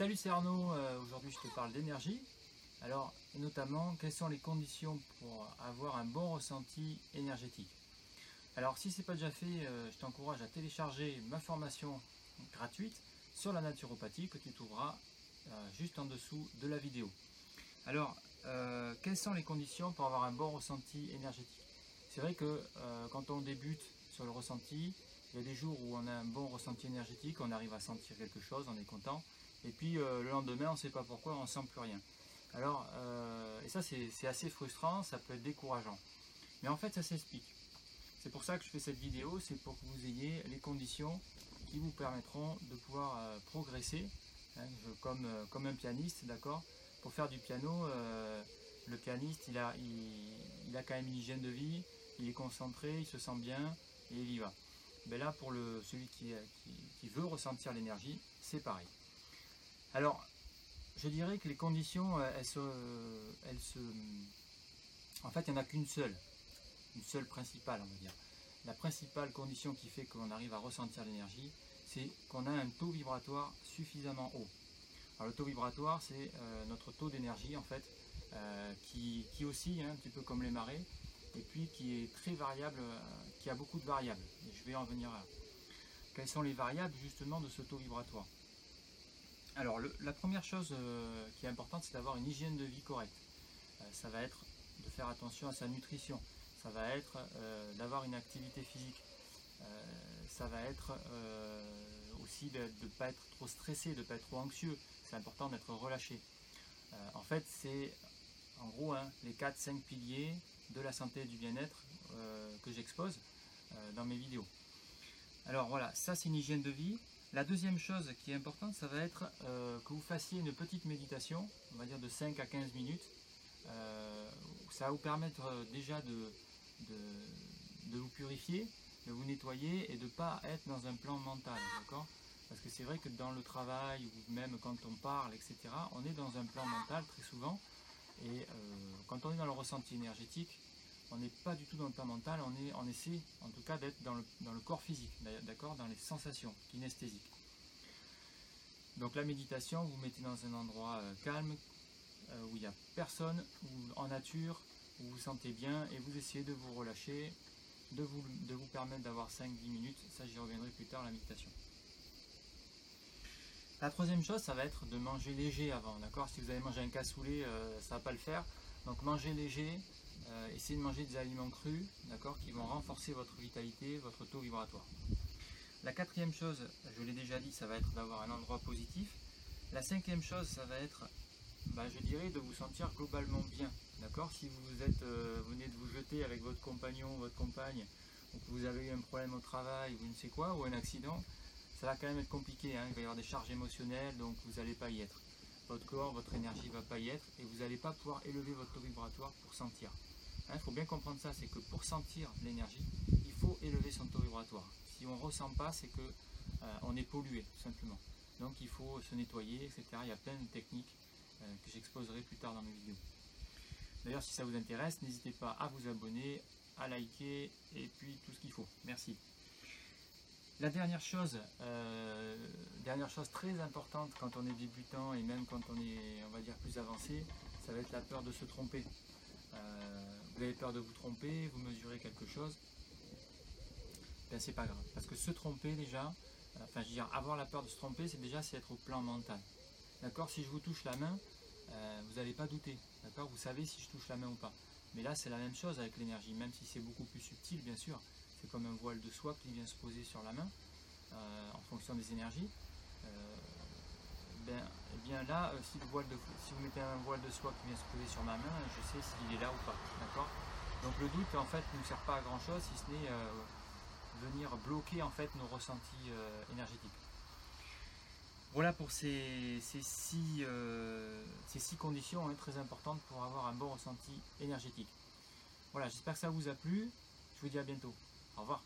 Salut c'est Arnaud, euh, aujourd'hui je te parle d'énergie. Alors notamment quelles sont les conditions pour avoir un bon ressenti énergétique? Alors si ce n'est pas déjà fait, euh, je t'encourage à télécharger ma formation gratuite sur la naturopathie que tu trouveras euh, juste en dessous de la vidéo. Alors quelles sont les conditions pour avoir un bon ressenti énergétique? C'est vrai que quand on débute sur le ressenti, il y a des jours où on a un bon ressenti énergétique, on arrive à sentir quelque chose, on est content. Et puis euh, le lendemain, on ne sait pas pourquoi, on ne sent plus rien. Alors, euh, et ça c'est assez frustrant, ça peut être décourageant. Mais en fait, ça s'explique. C'est pour ça que je fais cette vidéo, c'est pour que vous ayez les conditions qui vous permettront de pouvoir euh, progresser, hein, comme, comme un pianiste, d'accord? Pour faire du piano, le pianiste, il a, il, a quand même une hygiène de vie, il est concentré, il se sent bien et il y va. Mais là, pour le, celui qui, qui veut ressentir l'énergie, c'est pareil. Alors, je dirais que les conditions, euh, elles se, elles se en fait, il n'y en a qu'une seule, une seule principale, on va dire. La principale condition qui fait qu'on arrive à ressentir l'énergie, c'est qu'on a un taux vibratoire suffisamment haut. Alors, le taux vibratoire, c'est euh, notre taux d'énergie, en fait, euh, qui, qui, oscille hein, un petit peu comme les marées, et puis qui est très variable, qui a beaucoup de variables. Et je vais en venir à quelles sont les variables justement de ce taux vibratoire? Alors, la première chose euh, qui est importante, c'est d'avoir une hygiène de vie correcte. Euh, ça va être de faire attention à sa nutrition. Ça va être euh, d'avoir une activité physique. ça va être aussi de ne pas être trop stressé, de ne pas être trop anxieux. C'est important d'être relâché. en fait, c'est en gros hein, les 4-5 piliers de la santé et du bien-être que j'expose dans mes vidéos. Alors voilà, ça c'est une hygiène de vie. La deuxième chose qui est importante, ça va être euh, que vous fassiez une petite méditation, on va dire de 5 à 15 minutes. Euh, ça va vous permettre euh, déjà de, vous purifier, de vous nettoyer et de ne pas être dans un plan mental, Parce que c'est vrai que dans le travail ou même quand on parle, etc., on est dans un plan mental très souvent. Et quand on est dans le ressenti énergétique, on n'est pas du tout dans le plan mental, on, est, essaie en tout cas d'être dans le, corps physique, d'accord, dans les sensations kinesthésiques. Donc la méditation, vous, mettez dans un endroit euh, calme, euh, où il n'y a personne, en nature, où vous vous sentez bien, et vous essayez de vous relâcher, de vous, de vous permettre d'avoir 5-10 minutes, ça j'y reviendrai plus tard, la méditation. La troisième chose, ça va être de manger léger avant, d'accord? Si vous avez mangé un cassoulet, euh, ça ne va pas le faire. Donc manger léger, euh, essayez de manger des aliments crus, d'accord, qui vont renforcer votre vitalité, votre taux vibratoire. La quatrième chose, je l'ai déjà dit, ça va être d'avoir un endroit positif. La cinquième chose, ça va être, bah, je dirais, de vous sentir globalement bien, d'accord. Si vous êtes, euh, venez de vous jeter avec votre compagnon, votre compagne, ou que vous avez eu un problème au travail, ou ne sais quoi, ou un accident, ça va quand même être compliqué. Hein. il va y avoir des charges émotionnelles, donc vous n'allez pas y être. Votre corps, votre énergie ne va pas y être, et vous n'allez pas pouvoir élever votre taux vibratoire pour sentir. Il hein, faut bien comprendre ça, c'est que pour sentir l'énergie, il faut élever son taux vibratoire. Si on ne ressent pas, c'est que euh, on est pollué, tout simplement. Donc il faut se nettoyer, etc. Il y a plein de techniques euh, que j'exposerai plus tard dans mes vidéos. D'ailleurs, si ça vous intéresse, n'hésitez pas à vous abonner, à liker et puis tout ce qu'il faut. Merci. La dernière chose, euh, dernière chose très importante quand on est débutant et même quand on est, on va dire, plus avancé, ça va être la peur de se tromper. Euh, vous avez peur de vous tromper, vous mesurez quelque chose, ben c'est pas grave. Parce que se tromper déjà, euh, enfin je veux dire, avoir la peur de se tromper, c'est déjà c'est être au plan mental. D'accord? Si je vous touche la main, euh, vous n'allez pas douter. D'accord? Vous savez si je touche la main ou pas. Mais là, c'est la même chose avec l'énergie, même si c'est beaucoup plus subtil, bien sûr. C'est comme un voile de soie qui vient se poser sur la main en fonction des énergies. Ben, eh bien là, euh, si, vous mettez un voile de soie qui vient se poser sur ma main, je sais s'il est là ou pas. D'accord? Donc le doute en fait ne sert pas à grand chose si ce n'est euh, venir bloquer en fait nos ressentis euh, énergétiques. Voilà pour ces, six, ces six, conditions hein, très importantes pour avoir un bon ressenti énergétique. Voilà, j'espère que ça vous a plu. Je vous dis à bientôt. Au revoir.